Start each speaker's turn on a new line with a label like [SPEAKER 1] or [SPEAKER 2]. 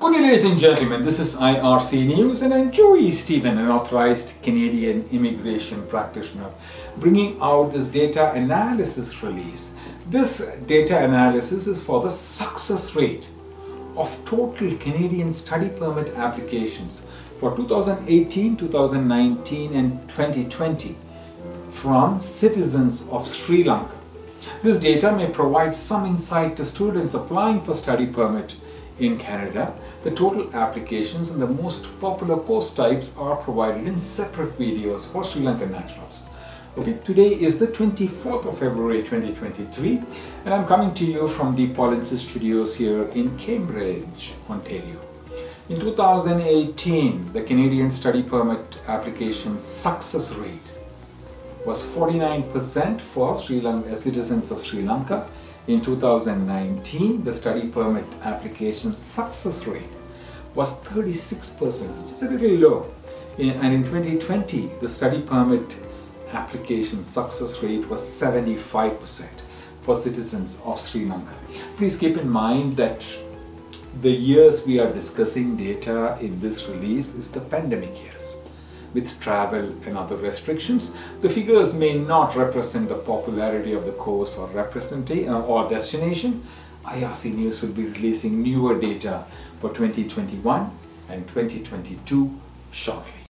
[SPEAKER 1] Good day, ladies and gentlemen. This is IRC News, and I'm Joy Stephen, an authorized Canadian immigration practitioner, bringing out this data analysis release. This data analysis is for the success rate of total Canadian study permit applications for 2018, 2019, and 2020 from citizens of Sri Lanka. This data may provide some insight to students applying for study permit in Canada, the total applications and the most popular course types are provided in separate videos for Sri Lankan nationals. Okay, today is the 24th of February 2023 and I'm coming to you from the Polinsys Studios here in Cambridge, Ontario. In 2018, the Canadian study permit application success rate was 49% for Sri Lanka, citizens of Sri Lanka in 2019, the study permit application success rate was 36%, which is a little low. And in 2020, the study permit application success rate was 75% for citizens of Sri Lanka. Please keep in mind that the years we are discussing data in this release is the pandemic years with travel and other restrictions. The figures may not represent the popularity of the course or representation uh, or destination. IRC News will be releasing newer data for 2021 and 2022 shortly.